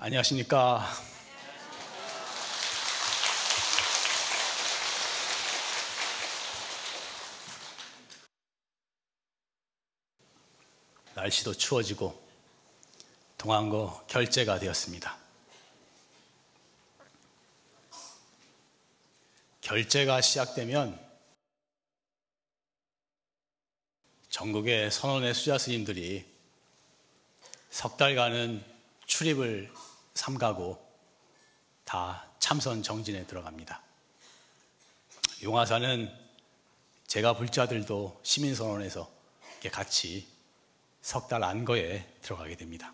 안녕하십니까. 날씨도 추워지고 동안거 결제가 되었습니다. 결제가 시작되면 전국의 선원의 수자 스님들이 석 달간은 출입을 삼가고 다 참선 정진에 들어갑니다. 용화사는 제가 불자들도 시민선원에서 같이 석 달 안거에 들어가게 됩니다.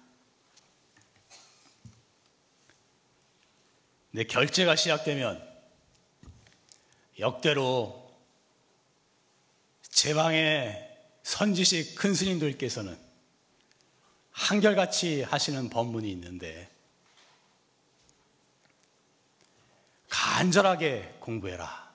근데 결제가 시작되면 역대로 제방의 선지식 큰 스님들께서는 한결같이 하시는 법문이 있는데 간절하게 공부해라.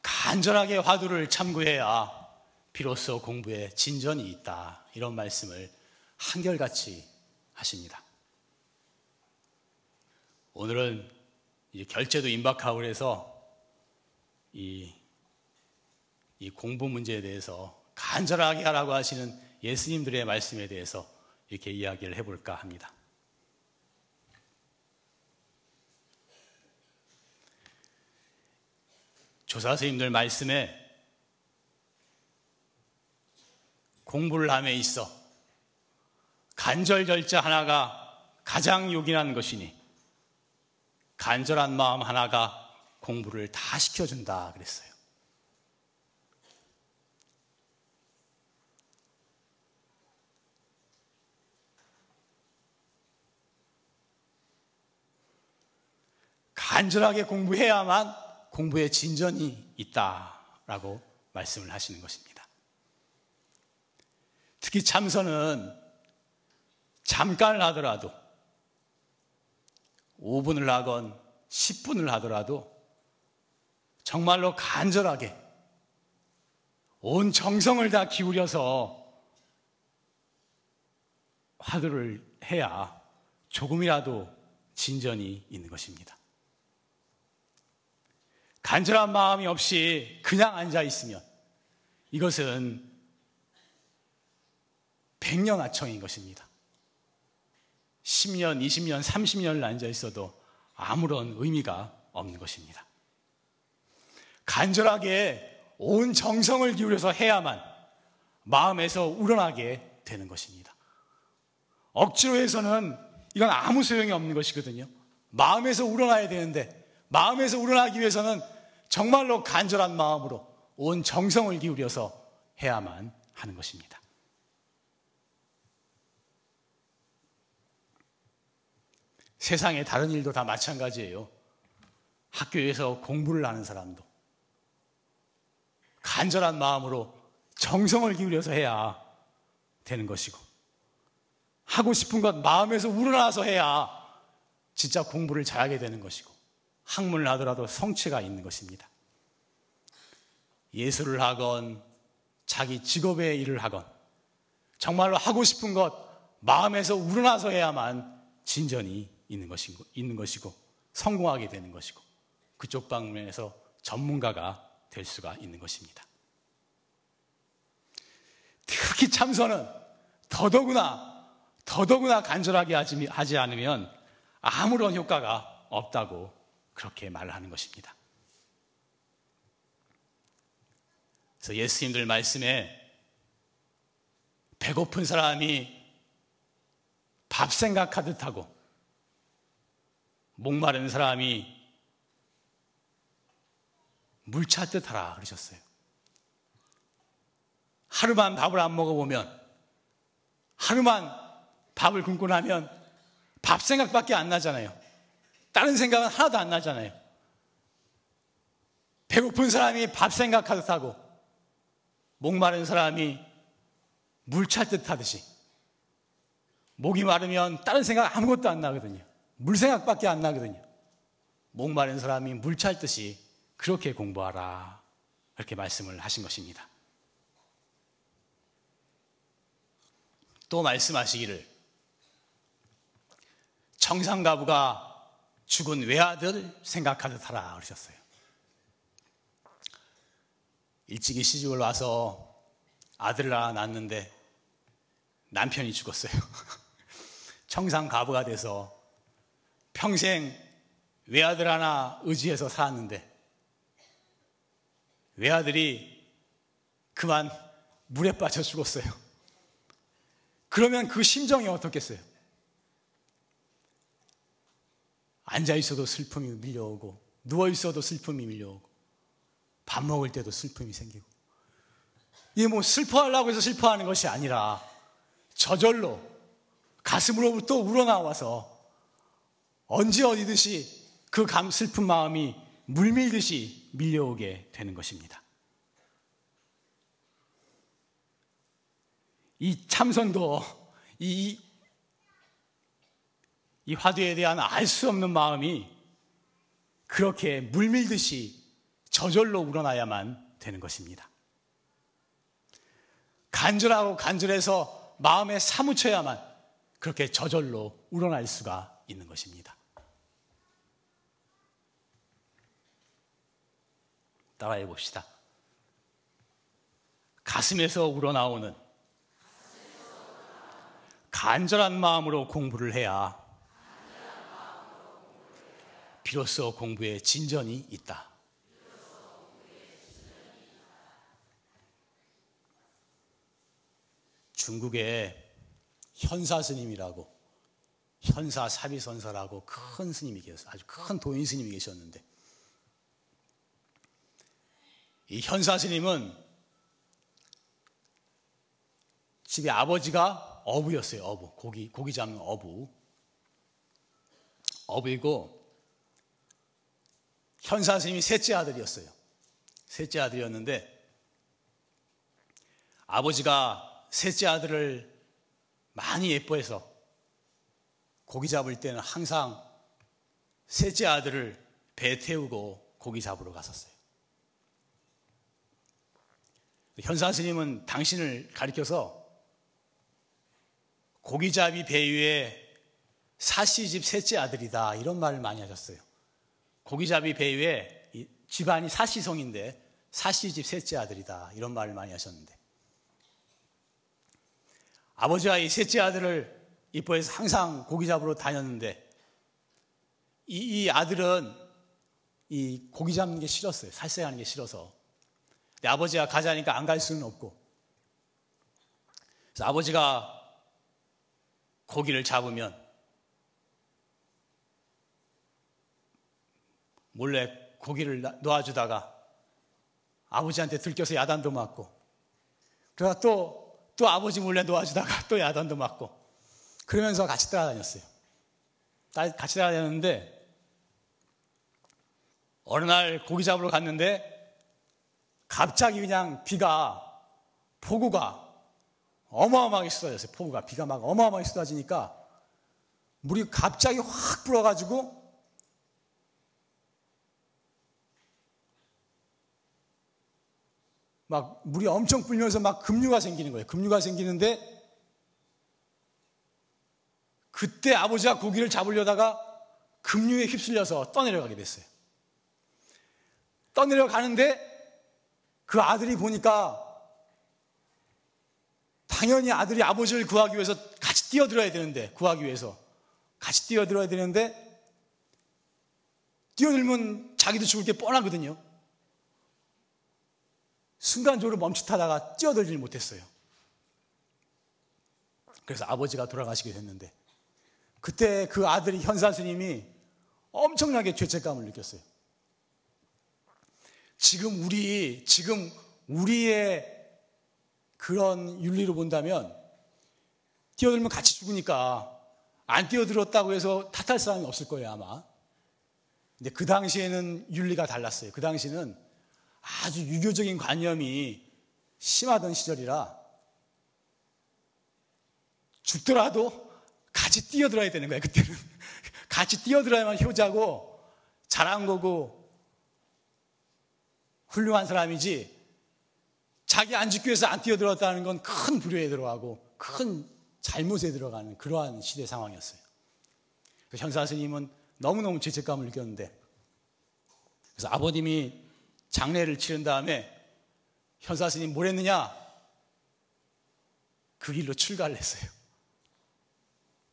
간절하게 화두를 참고해야 비로소 공부에 진전이 있다. 이런 말씀을 한결같이 하십니다. 오늘은 결제도 임박하고 그래서 이, 이 공부 문제에 대해서 간절하게 하라고 하시는 예수님들의 말씀에 대해서 이렇게 이야기를 해볼까 합니다. 조사 선생님들 말씀에 공부를 함에 있어 간절 절자 하나가 가장 요긴한 것이니 간절한 마음 하나가 공부를 다 시켜준다 그랬어요. 간절하게 공부해야만 공부에 진전이 있다라고 말씀을 하시는 것입니다. 특히 참선은 잠깐 하더라도 5분을 하건 10분을 하더라도 정말로 간절하게 온 정성을 다 기울여서 화두를 해야 조금이라도 진전이 있는 것입니다. 간절한 마음이 없이 그냥 앉아 있으면 이것은 백년아청인 것입니다. 10년, 20년, 30년을 앉아 있어도 아무런 의미가 없는 것입니다. 간절하게 온 정성을 기울여서 해야만 마음에서 우러나게 되는 것입니다. 억지로 해서는 이건 아무 소용이 없는 것이거든요. 마음에서 우러나야 되는데 마음에서 우러나기 위해서는 정말로 간절한 마음으로 온 정성을 기울여서 해야만 하는 것입니다. 세상의 다른 일도 다 마찬가지예요. 학교에서 공부를 하는 사람도 간절한 마음으로 정성을 기울여서 해야 되는 것이고 하고 싶은 것 마음에서 우러나서 해야 진짜 공부를 잘하게 되는 것이고 학문을 하더라도 성취가 있는 것입니다. 예술을 하건 자기 직업의 일을 하건 정말로 하고 싶은 것 마음에서 우러나서 해야만 진전이 있는 것이고, 있는 것이고 성공하게 되는 것이고 그쪽 방면에서 전문가가 될 수가 있는 것입니다. 특히 참선은 더더구나, 더더구나 간절하게 하지 않으면 아무런 효과가 없다고 그렇게 말하는 것입니다. 그래서 예수님들 말씀에 배고픈 사람이 밥 생각하듯 하고 목마른 사람이 물 찾듯 하라 그러셨어요. 하루만 밥을 안 먹어보면, 하루만 밥을 굶고 나면 밥 생각밖에 안 나잖아요. 다른 생각은 하나도 안 나잖아요. 배고픈 사람이 밥 생각하듯 하고, 목마른 사람이 물 찰듯 하듯이, 목이 마르면 다른 생각 아무것도 안 나거든요. 물 생각밖에 안 나거든요. 목마른 사람이 물 찰듯이 그렇게 공부하라. 그렇게 말씀을 하신 것입니다. 또 말씀하시기를 정상가부가 죽은 외아들 생각하듯 하라 그러셨어요. 일찍이 시집을 와서 아들을 하나 낳았는데 남편이 죽었어요. 청상 가부가 돼서 평생 외아들 하나 의지해서 살았는데 외아들이 그만 물에 빠져 죽었어요. 그러면 그 심정이 어떻겠어요? 앉아 있어도 슬픔이 밀려오고 누워 있어도 슬픔이 밀려오고 밥 먹을 때도 슬픔이 생기고 이게 뭐 슬퍼하려고 해서 슬퍼하는 것이 아니라 저절로 가슴으로부터 우러나와서 언제 어디듯이 그 감, 슬픈 마음이 물밀듯이 밀려오게 되는 것입니다. 이 참선도 이, 이 화두에 대한 알 수 없는 마음이 그렇게 물밀듯이 저절로 우러나야만 되는 것입니다. 간절하고 간절해서 마음에 사무쳐야만 그렇게 저절로 우러날 수가 있는 것입니다. 따라해 봅시다. 가슴에서 우러나오는 간절한 마음으로 공부를 해야 비로소 공부에 진전이 있다. 중국에 현사 스님이라고 현사 사비선사라고 큰 스님이 계셨어요. 아주 큰 도인 스님이 계셨는데 이 현사 스님은 집에 아버지가 어부였어요. 어부 고기 고기 잡는 어부 어부이고 현사 스님이 셋째 아들이었어요. 셋째 아들이었는데 아버지가 셋째 아들을 많이 예뻐해서 고기 잡을 때는 항상 셋째 아들을 배 태우고 고기 잡으러 갔었어요. 현사 스님은 당신을 가리켜서 고기잡이 배 위에 사시집 셋째 아들이다 이런 말을 많이 하셨어요. 고기잡이 배 위에 집안이 사시성인데 사시집 셋째 아들이다 이런 말을 많이 하셨는데 아버지와 이 셋째 아들을 이뻐해서 항상 고기 잡으러 다녔는데 이, 이 아들은 이 고기 잡는 게 싫었어요. 살생하는 게 싫어서. 근데 아버지가 가자니까 안 갈 수는 없고. 그래서 아버지가 고기를 잡으면 몰래 고기를 놓아주다가 아버지한테 들켜서 야단도 맞고 그러다 또 또 아버지 몰래 놓아주다가 또 야단도 맞고 그러면서 같이 따라다녔어요. 같이 따라다녔는데 어느 날 고기 잡으러 갔는데 갑자기 그냥 비가 폭우가 어마어마하게 쏟아졌어요. 폭우가 비가 막 어마어마하게 쏟아지니까 물이 갑자기 확 불어가지고 막 물이 엄청 불면서 막 급류가 생기는 거예요. 급류가 생기는데 그때 아버지가 고기를 잡으려다가 급류에 휩쓸려서 떠내려가게 됐어요. 떠내려가는데 그 아들이 보니까 당연히 아들이 아버지를 구하기 위해서 같이 뛰어들어야 되는데 구하기 위해서 같이 뛰어들어야 되는데 뛰어들면 자기도 죽을 게 뻔하거든요. 순간적으로 멈칫하다가 뛰어들질 못했어요. 그래서 아버지가 돌아가시게 됐는데 그때 그 아들이 현사 스님이 엄청나게 죄책감을 느꼈어요. 지금 우리 지금 우리의 그런 윤리로 본다면 뛰어들면 같이 죽으니까 안 뛰어들었다고 해서 탓할 사람이 없을 거예요 아마. 근데 그 당시에는 윤리가 달랐어요. 그 당시는 아주 유교적인 관념이 심하던 시절이라 죽더라도 같이 뛰어들어야 되는 거예요, 그때는. 같이 뛰어들어야만 효자고 잘한 거고 훌륭한 사람이지 자기 안 죽기 위해서 안 뛰어들었다는 건 큰 불효에 들어가고 큰 잘못에 들어가는 그러한 시대 상황이었어요. 현사 스님은 너무너무 죄책감을 느꼈는데 그래서 아버님이 장례를 치른 다음에 현사 스님 뭘 했느냐? 그 길로 출가를 했어요.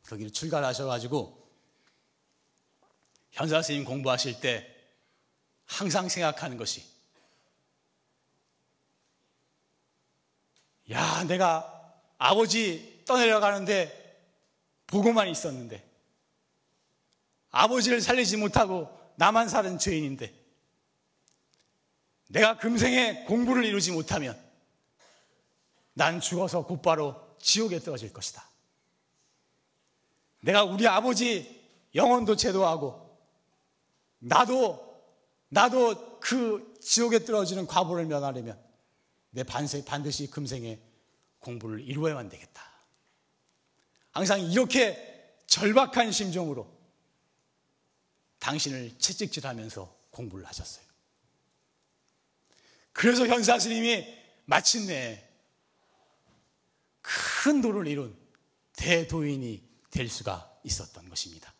그 길로 출가를 하셔가지고 현사 스님 공부하실 때 항상 생각하는 것이 야, 내가 아버지 떠내려가는데 보고만 있었는데 아버지를 살리지 못하고 나만 사는 죄인인데 내가 금생에 공부를 이루지 못하면 난 죽어서 곧바로 지옥에 떨어질 것이다. 내가 우리 아버지 영혼도 제도하고 나도 나도 그 지옥에 떨어지는 과보를 면하려면 내 반세, 반드시 금생에 공부를 이루어야만 되겠다. 항상 이렇게 절박한 심정으로 당신을 채찍질하면서 공부를 하셨어요. 그래서 현사 스님이 마침내 큰 도를 이룬 대도인이 될 수가 있었던 것입니다.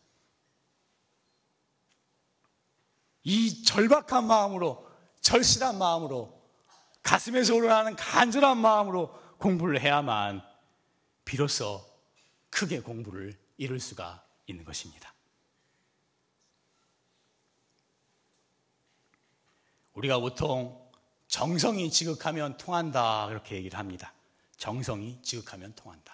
이 절박한 마음으로, 절실한 마음으로, 가슴에서 우러나는 간절한 마음으로 공부를 해야만 비로소 크게 공부를 이룰 수가 있는 것입니다. 우리가 보통 정성이 지극하면 통한다 그렇게 얘기를 합니다. 정성이 지극하면 통한다.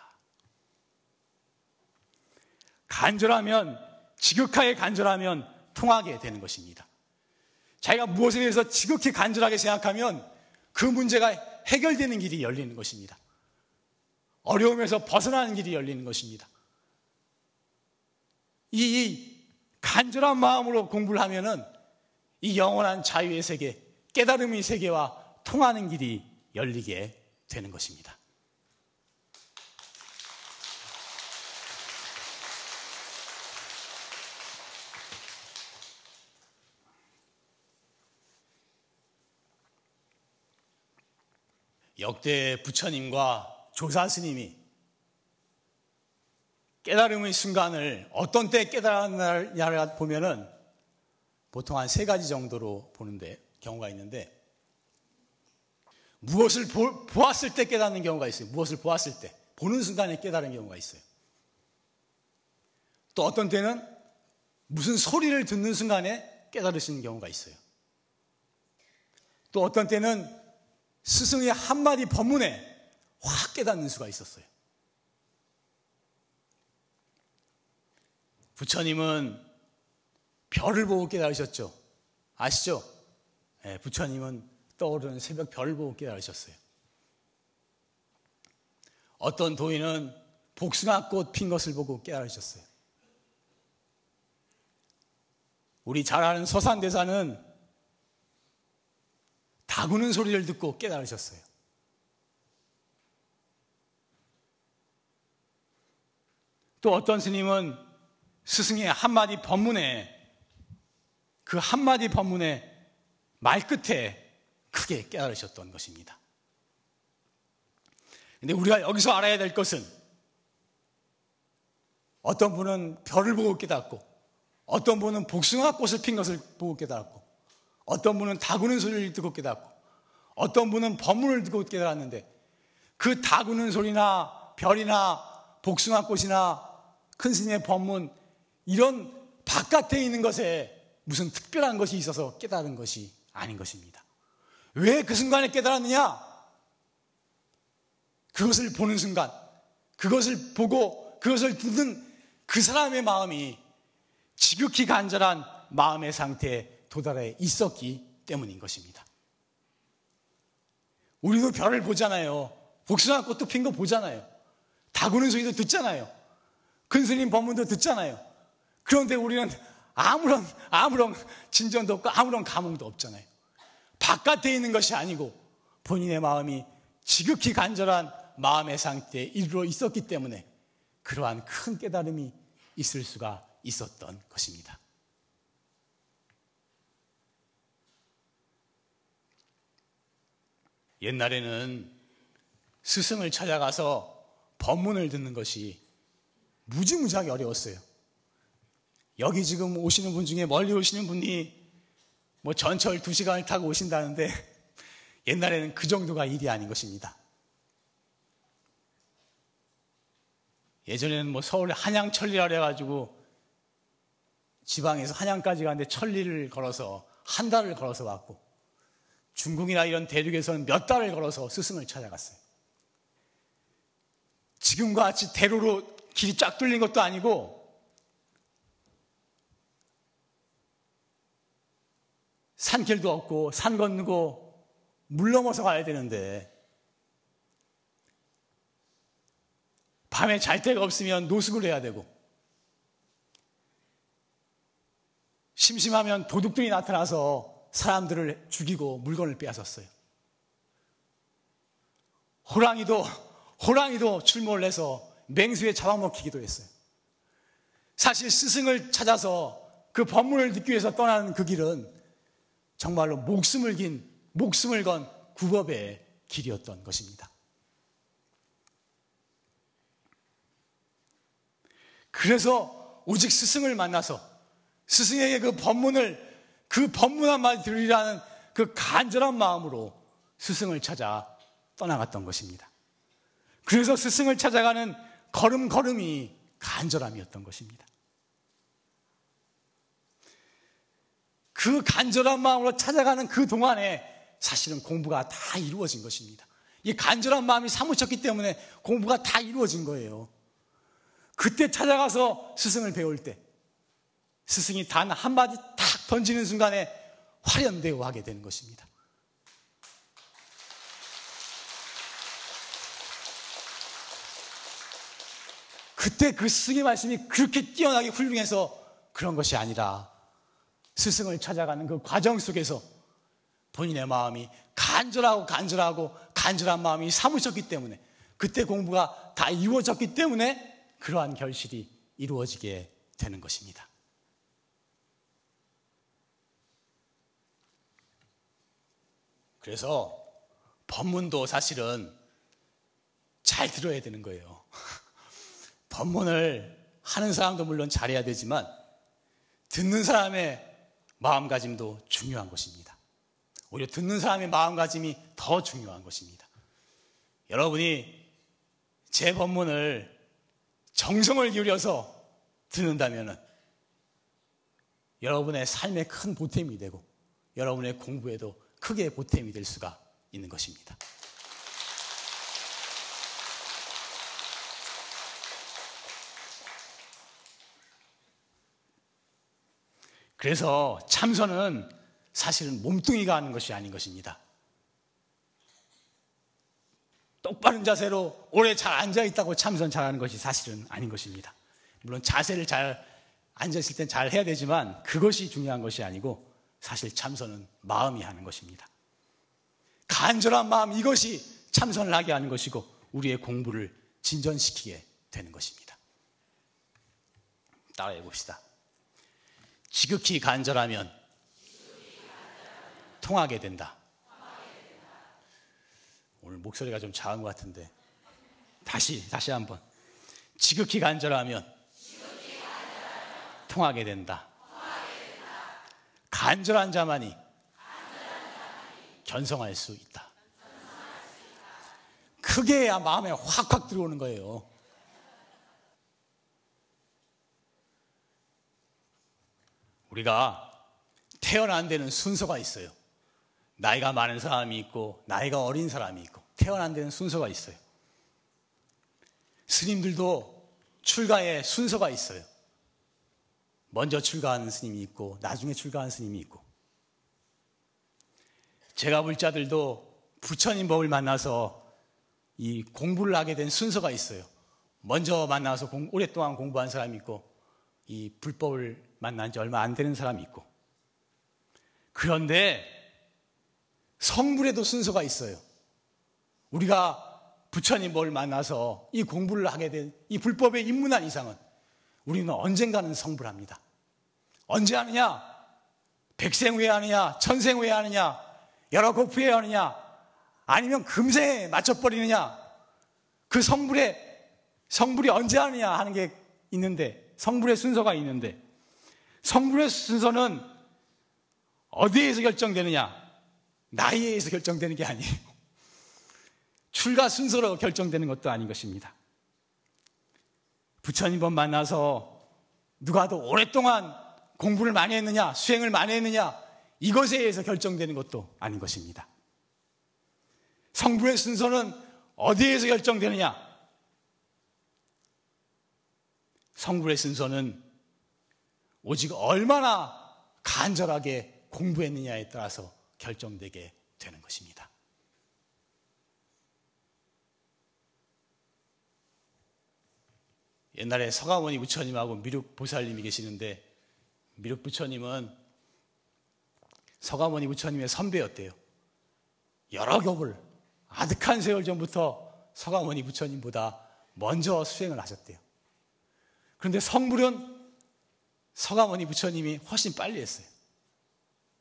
간절하면 지극하게 간절하면 통하게 되는 것입니다. 자기가 무엇에 대해서 지극히 간절하게 생각하면 그 문제가 해결되는 길이 열리는 것입니다. 어려움에서 벗어나는 길이 열리는 것입니다. 이, 간절한 마음으로 공부를 하면은 이 영원한 자유의 세계, 깨달음의 세계와 통하는 길이 열리게 되는 것입니다. 역대 부처님과 조사 스님이 깨달음의 순간을 어떤 때 깨달았냐를 보면은 보통 한 세 가지 정도로 보는데 경우가 있는데 무엇을 보, 보았을 때 깨닫는 경우가 있어요. 무엇을 보았을 때 보는 순간에 깨달은 경우가 있어요. 또 어떤 때는 무슨 소리를 듣는 순간에 깨달으시는 경우가 있어요. 또 어떤 때는 스승의 한마디 법문에 확 깨닫는 수가 있었어요. 부처님은 별을 보고 깨달으셨죠. 아시죠? 네, 부처님은 떠오르는 새벽 별을 보고 깨달으셨어요. 어떤 도인은 복숭아꽃 핀 것을 보고 깨달으셨어요. 우리 잘 아는 서산대사는 다구는 소리를 듣고 깨달으셨어요. 또 어떤 스님은 스승의 한마디 법문에 그 한마디 법문에 말끝에 크게 깨달으셨던 것입니다. 근데 우리가 여기서 알아야 될 것은 어떤 분은 별을 보고 깨닫고 어떤 분은 복숭아 꽃을 핀 것을 보고 깨달았고 어떤 분은 다구는 소리를 듣고 깨닫고 어떤 분은 법문을 듣고 깨달았는데 그 다구는 소리나 별이나 복숭아 꽃이나 큰 스님의 법문 이런 바깥에 있는 것에 무슨 특별한 것이 있어서 깨달은 것이 아닌 것입니다. 왜 그 순간에 깨달았느냐? 그것을 보는 순간, 그것을 보고 그것을 듣는 그 사람의 마음이 지극히 간절한 마음의 상태에 도달해 있었기 때문인 것입니다. 우리도 별을 보잖아요. 복숭아 꽃도 핀 거 보잖아요. 다구는 소리도 듣잖아요. 큰 스님 법문도 듣잖아요. 그런데 우리는 아무런, 아무런 진전도 없고 아무런 감흥도 없잖아요. 바깥에 있는 것이 아니고 본인의 마음이 지극히 간절한 마음의 상태에 이르러 있었기 때문에 그러한 큰 깨달음이 있을 수가 있었던 것입니다. 옛날에는 스승을 찾아가서 법문을 듣는 것이 무지무지하게 어려웠어요. 여기 지금 오시는 분 중에 멀리 오시는 분이 뭐 전철 2시간을 타고 오신다는데 옛날에는 그 정도가 일이 아닌 것입니다. 예전에는 뭐 서울에 한양천리라 그래가지고 지방에서 한양까지 가는데 천리를 걸어서 한 달을 걸어서 왔고 중국이나 이런 대륙에서는 몇 달을 걸어서 스승을 찾아갔어요. 지금과 같이 대로로 길이 쫙 뚫린 것도 아니고 산길도 없고 산 건너고 물 넘어서 가야 되는데 밤에 잘 데가 없으면 노숙을 해야 되고 심심하면 도둑들이 나타나서 사람들을 죽이고 물건을 빼앗았어요. 호랑이도 호랑이도 출몰을 해서 맹수에 잡아먹히기도 했어요. 사실 스승을 찾아서 그 법문을 듣기 위해서 떠나는 그 길은 정말로 목숨을 긴 목숨을 건 구법의 길이었던 것입니다. 그래서 오직 스승을 만나서 스승에게 그 법문을 그 법문 한마디 들으리라는 그 간절한 마음으로 스승을 찾아 떠나갔던 것입니다. 그래서 스승을 찾아가는 걸음걸음이 간절함이었던 것입니다. 그 간절한 마음으로 찾아가는 그 동안에 사실은 공부가 다 이루어진 것입니다. 이 간절한 마음이 사무쳤기 때문에 공부가 다 이루어진 거예요. 그때 찾아가서 스승을 배울 때 스승이 단 한마디 탁 던지는 순간에 화련되어 하게 되는 것입니다. 그때 그 스승의 말씀이 그렇게 뛰어나게 훌륭해서 그런 것이 아니라 스승을 찾아가는 그 과정 속에서 본인의 마음이 간절하고 간절하고 간절한 마음이 사무쳤기 때문에 그때 공부가 다 이루어졌기 때문에 그러한 결실이 이루어지게 되는 것입니다. 그래서 법문도 사실은 잘 들어야 되는 거예요. 법문을 하는 사람도 물론 잘해야 되지만 듣는 사람의 마음가짐도 중요한 것입니다. 오히려 듣는 사람의 마음가짐이 더 중요한 것입니다. 여러분이 제 법문을 정성을 기울여서 듣는다면 여러분의 삶에 큰 보탬이 되고 여러분의 공부에도 크게 보탬이 될 수가 있는 것입니다. 그래서 참선은 사실은 몸뚱이가 하는 것이 아닌 것입니다. 똑바른 자세로 오래 잘 앉아 있다고 참선 잘하는 것이 사실은 아닌 것입니다. 물론 자세를 잘 앉아 있을 땐 잘 해야 되지만 그것이 중요한 것이 아니고 사실 참선은 마음이 하는 것입니다. 간절한 마음 이것이 참선을 하게 하는 것이고 우리의 공부를 진전시키게 되는 것입니다. 따라해 봅시다. 지극히 간절하면 통하게 된다. 오늘 목소리가 좀 작은 것 같은데 다시 다시 한번 지극히 간절하면 통하게 된다. 간절한 자만이 견성할 수 있다. 크게 해야 마음에 확확 들어오는 거예요. 우리가 태어난 데는 순서가 있어요. 나이가 많은 사람이 있고, 나이가 어린 사람이 있고, 태어난 데는 순서가 있어요. 스님들도 출가에 순서가 있어요. 먼저 출가하는 스님이 있고, 나중에 출가하는 스님이 있고. 제가 불자들도 부처님 법을 만나서 이 공부를 하게 된 순서가 있어요. 먼저 만나서 공, 오랫동안 공부한 사람이 있고, 이 불법을 만난 지 얼마 안 되는 사람이 있고. 그런데 성불에도 순서가 있어요. 우리가 부처님 뭘 만나서 이 공부를 하게 된 이 불법에 입문한 이상은 우리는 언젠가는 성불합니다. 언제 하느냐? 백생 후에 하느냐? 천생 후에 하느냐? 여러 곱 후에 하느냐? 아니면 금생에 맞춰버리느냐? 그 성불에 성불이 언제 하느냐 하는 게 있는데, 성불의 순서가 있는데, 성불의 순서는 어디에서 결정되느냐? 나이에 의해서 결정되는 게 아니에요. 출가 순서로 결정되는 것도 아닌 것입니다. 부처님 번 만나서 누가 더 오랫동안 공부를 많이 했느냐, 수행을 많이 했느냐, 이것에 의해서 결정되는 것도 아닌 것입니다. 성불의 순서는 어디에서 결정되느냐? 성불의 순서는 오직 얼마나 간절하게 공부했느냐에 따라서 결정되게 되는 것입니다. 옛날에 서가모니 부처님하고 미륵 보살님이 계시는데 미륵 부처님은 서가모니 부처님의 선배였대요. 여러 겹을 아득한 세월 전부터 서가모니 부처님보다 먼저 수행을 하셨대요. 그런데 성불은 서가모니 부처님이 훨씬 빨리 했어요.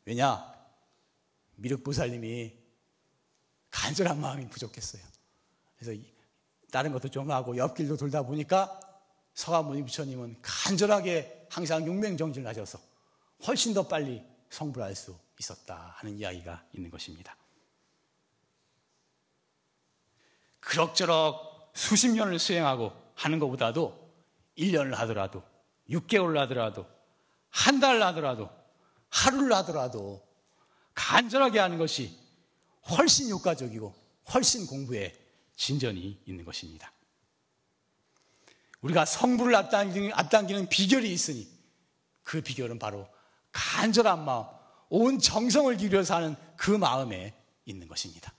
왜냐? 미륵보살님이 간절한 마음이 부족했어요. 그래서 다른 것도 좀 하고 옆길도 돌다 보니까 서가모니 부처님은 간절하게 항상 용맹정진을 하셔서 훨씬 더 빨리 성불할 수 있었다 하는 이야기가 있는 것입니다. 그럭저럭 수십 년을 수행하고 하는 것보다도 1년을 하더라도 6개월을 하더라도 한 달을 하더라도 하루를 하더라도 간절하게 하는 것이 훨씬 효과적이고 훨씬 공부에 진전이 있는 것입니다. 우리가 성부를 앞당기는, 앞당기는 비결이 있으니 그 비결은 바로 간절한 마음, 온 정성을 기울여서 하는 그 마음에 있는 것입니다.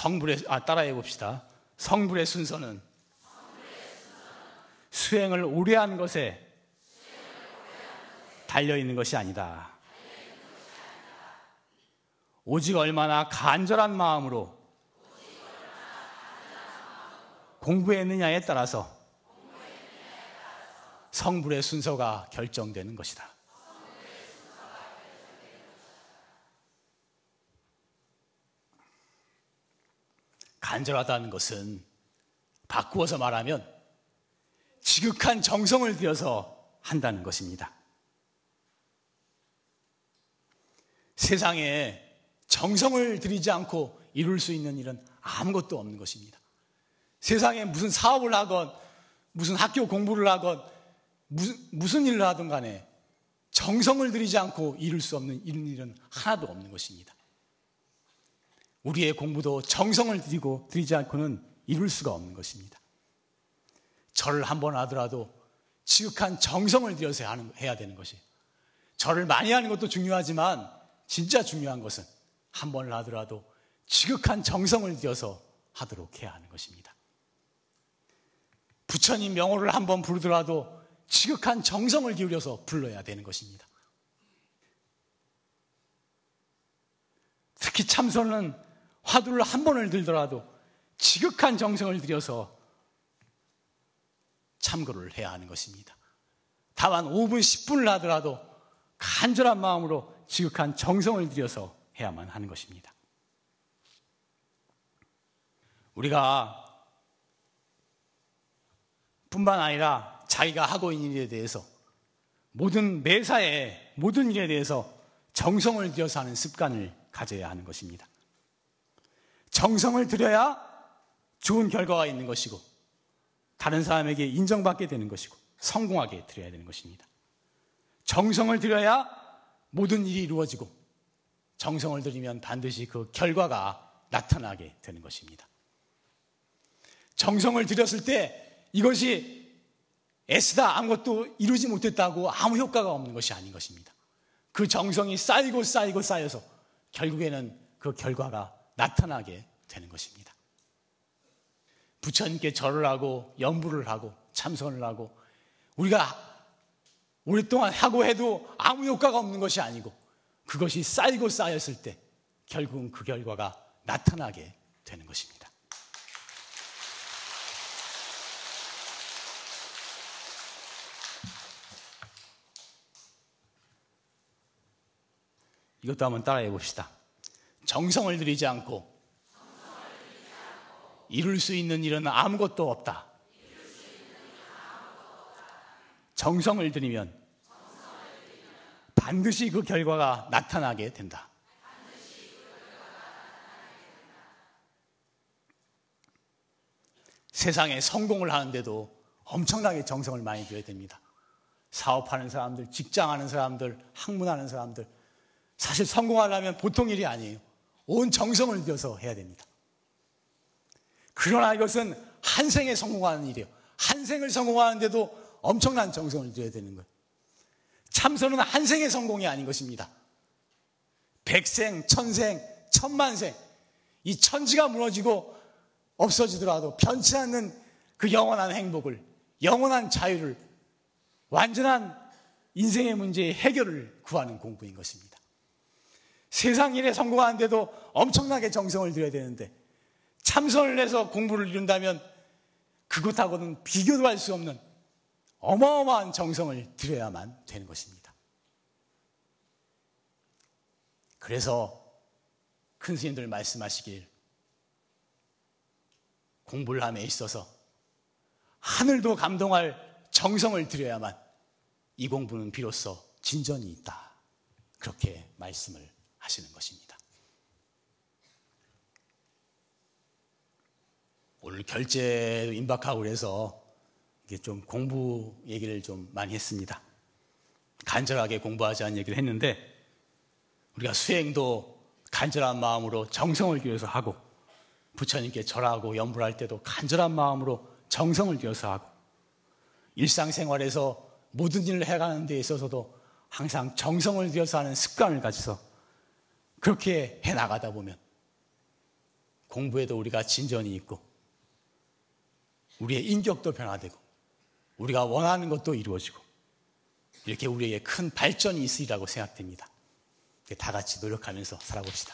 성불의, 아, 따라해 봅시다. 성불의 순서는 수행을 오래 한 것에 달려 있는 것이 아니다. 오직 얼마나 간절한 마음으로 공부했느냐에 따라서 성불의 순서가 결정되는 것이다. 간절하다는 것은 바꾸어서 말하면 지극한 정성을 들여서 한다는 것입니다. 세상에 정성을 들이지 않고 이룰 수 있는 일은 아무것도 없는 것입니다. 세상에 무슨 사업을 하건, 무슨 학교 공부를 하건, 무슨, 무슨 일을 하든 간에 정성을 들이지 않고 이룰 수 없는 이런 일은 하나도 없는 것입니다. 우리의 공부도 정성을 들이고 들이지 않고는 이룰 수가 없는 것입니다. 절을 한 번 하더라도 지극한 정성을 들여서 해야 되는 것이 절을 많이 하는 것도 중요하지만 진짜 중요한 것은 한 번을 하더라도 지극한 정성을 들여서 하도록 해야 하는 것입니다. 부처님 명호를 한 번 부르더라도 지극한 정성을 기울여서 불러야 되는 것입니다. 특히 참선은 화두를 한 번을 들더라도 지극한 정성을 들여서 참고를 해야 하는 것입니다. 다만 5분, 10분을 하더라도 간절한 마음으로 지극한 정성을 들여서 해야만 하는 것입니다. 우리가 뿐만 아니라 자기가 하고 있는 일에 대해서 모든 매사에 모든 일에 대해서 정성을 들여서 하는 습관을 가져야 하는 것입니다. 정성을 들여야 좋은 결과가 있는 것이고 다른 사람에게 인정받게 되는 것이고 성공하게 드려야 되는 것입니다. 정성을 들여야 모든 일이 이루어지고 정성을 들이면 반드시 그 결과가 나타나게 되는 것입니다. 정성을 들였을 때 이것이 애쓰다 아무것도 이루지 못했다고 아무 효과가 없는 것이 아닌 것입니다. 그 정성이 쌓이고 쌓이고 쌓여서 결국에는 그 결과가 나타나게 되는 것입니다. 부처님께 절을 하고 연부를 하고 참선을 하고 우리가 오랫동안 하고 해도 아무 효과가 없는 것이 아니고 그것이 쌓이고 쌓였을 때 결국은 그 결과가 나타나게 되는 것입니다. 이것도 한번 따라해 봅시다. 정성을 들이지 않고 이룰 수 있는 일은 아무것도 없다. 정성을 들이면 반드시 그 결과가 나타나게 된다. 세상에 성공을 하는데도 엄청나게 정성을 많이 들여야 됩니다. 사업하는 사람들, 직장하는 사람들, 학문하는 사람들. 사실 성공하려면 보통 일이 아니에요. 온 정성을 들여서 해야 됩니다. 그러나 이것은 한 생에 성공하는 일이에요. 한 생을 성공하는데도 엄청난 정성을 들여야 되는 거예요. 참선은 한 생의 성공이 아닌 것입니다. 백생, 천생, 천만생. 이 천지가 무너지고 없어지더라도 변치 않는 그 영원한 행복을, 영원한 자유를, 완전한 인생의 문제의 해결을 구하는 공부인 것입니다. 세상 일에 성공하는데도 엄청나게 정성을 들여야 되는데 참선을 해서 공부를 이룬다면 그것하고는 비교도 할 수 없는 어마어마한 정성을 들여야만 되는 것입니다. 그래서 큰 스님들 말씀하시길 공부를 함에 있어서 하늘도 감동할 정성을 들여야만 이 공부는 비로소 진전이 있다. 그렇게 말씀을 하시는 것입니다. 오늘 결제 임박하고 그래서 이게 좀 공부 얘기를 좀 많이 했습니다. 간절하게 공부하자는 얘기를 했는데 우리가 수행도 간절한 마음으로 정성을 기울여서 하고 부처님께 절하고 연불할 때도 간절한 마음으로 정성을 들여서 하고 일상생활에서 모든 일을 해가는 데 있어서도 항상 정성을 들여서 하는 습관을 가져서 그렇게 해 나가다 보면 공부에도 우리가 진전이 있고 우리의 인격도 변화되고 우리가 원하는 것도 이루어지고 이렇게 우리에게 큰 발전이 있으리라고 생각됩니다. 다 같이 노력하면서 살아봅시다.